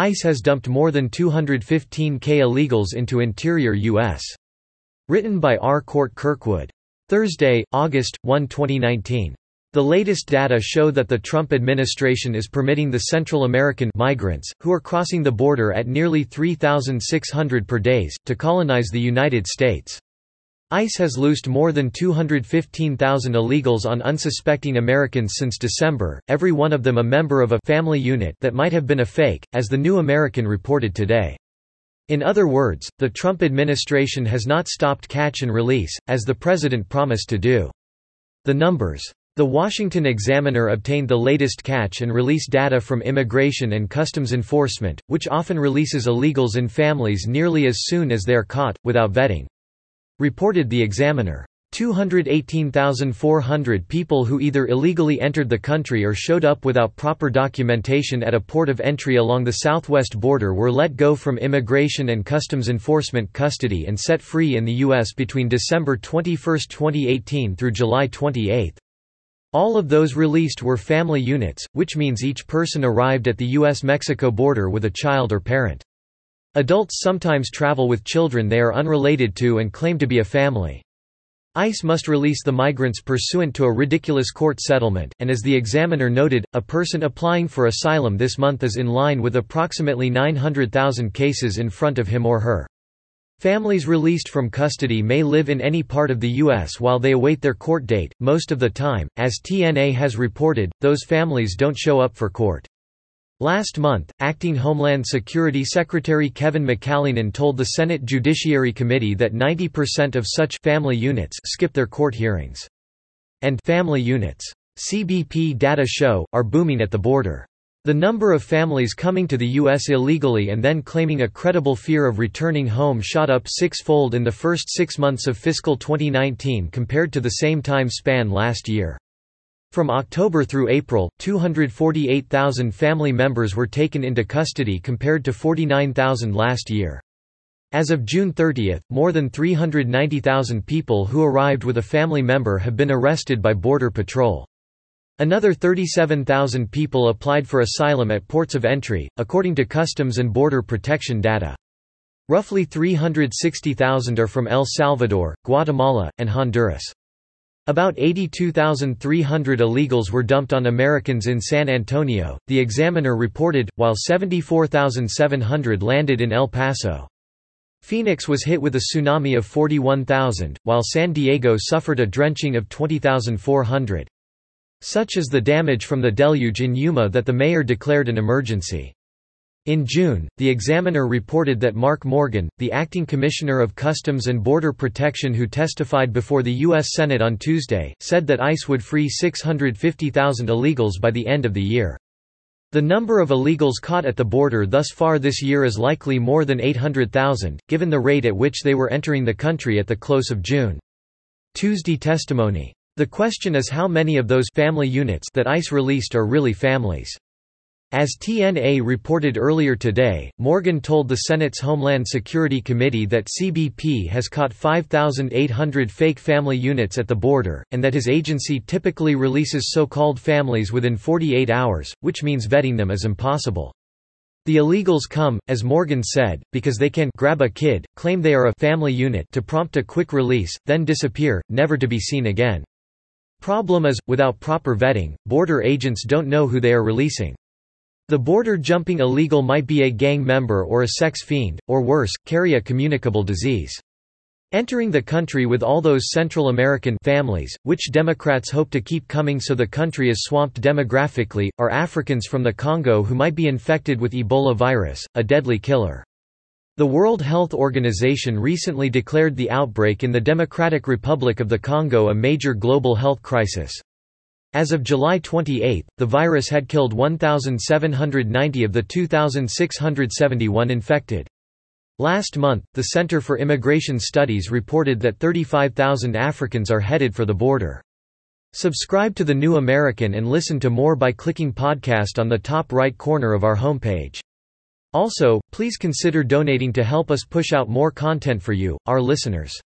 ICE has dumped more than 215k illegals into interior U.S. Written by R. Cort Kirkwood. Thursday, August 1, 2019. The latest data show that the Trump administration is permitting the Central American migrants, who are crossing the border at nearly 3,600 per days, to colonize the United States. ICE has loosed more than 215,000 illegals on unsuspecting Americans since December, every one of them a member of a family unit that might have been a fake, as the New American reported today. In other words, the Trump administration has not stopped catch and release, as the president promised to do. The numbers. The Washington Examiner obtained the latest catch and release data from Immigration and Customs Enforcement, which often releases illegals and families nearly as soon as they are caught, without vetting. Reported the Examiner. 218,400 people who either illegally entered the country or showed up without proper documentation at a port of entry along the southwest border were let go from Immigration and Customs Enforcement custody and set free in the U.S. between December 21, 2018 through July 28. All of those released were family units, which means each person arrived at the U.S.-Mexico border with a child or parent. Adults sometimes travel with children they are unrelated to and claim to be a family. ICE must release the migrants pursuant to a ridiculous court settlement, and as the examiner noted, a person applying for asylum this month is in line with approximately 900,000 cases in front of him or her. Families released from custody may live in any part of the U.S. while they await their court date, most of the time, as TNA has reported, those families don't show up for court. Last month, Acting Homeland Security Secretary Kevin McAleenan told the Senate Judiciary Committee that 90% of such family units skip their court hearings. And family units, CBP data show, are booming at the border. The number of families coming to the U.S. illegally and then claiming a credible fear of returning home shot up six-fold in the first six months of fiscal 2019 compared to the same time span last year. From October through April, 248,000 family members were taken into custody compared to 49,000 last year. As of June 30, more than 390,000 people who arrived with a family member have been arrested by Border Patrol. Another 37,000 people applied for asylum at ports of entry, according to Customs and Border Protection data. Roughly 360,000 are from El Salvador, Guatemala, and Honduras. About 82,300 illegals were dumped on Americans in San Antonio, the Examiner reported, while 74,700 landed in El Paso. Phoenix was hit with a tsunami of 41,000, while San Diego suffered a drenching of 20,400. Such is the damage from the deluge in Yuma that the mayor declared an emergency. In June, the Examiner reported that Mark Morgan, the acting Commissioner of Customs and Border Protection who testified before the U.S. Senate on Tuesday, said that ICE would free 650,000 illegals by the end of the year. The number of illegals caught at the border thus far this year is likely more than 800,000, given the rate at which they were entering the country at the close of June. Tuesday testimony. The question is how many of those family units that ICE released are really families. As TNA reported earlier today, Morgan told the Senate's Homeland Security Committee that CBP has caught 5,800 fake family units at the border, and that his agency typically releases so-called families within 48 hours, which means vetting them is impossible. The illegals come, as Morgan said, because they can grab a kid, claim they are a family unit to prompt a quick release, then disappear, never to be seen again. Problem is, without proper vetting, border agents don't know who they are releasing. The border-jumping illegal might be a gang member or a sex fiend, or worse, carry a communicable disease. Entering the country with all those Central American families, which Democrats hope to keep coming so the country is swamped demographically, are Africans from the Congo who might be infected with Ebola virus, a deadly killer. The World Health Organization recently declared the outbreak in the Democratic Republic of the Congo a major global health crisis. As of July 28, the virus had killed 1,790 of the 2,671 infected. Last month, the Center for Immigration Studies reported that 35,000 Africans are headed for the border. Subscribe to The New American and listen to more by clicking podcast on the top right corner of our homepage. Also, please consider donating to help us push out more content for you, our listeners.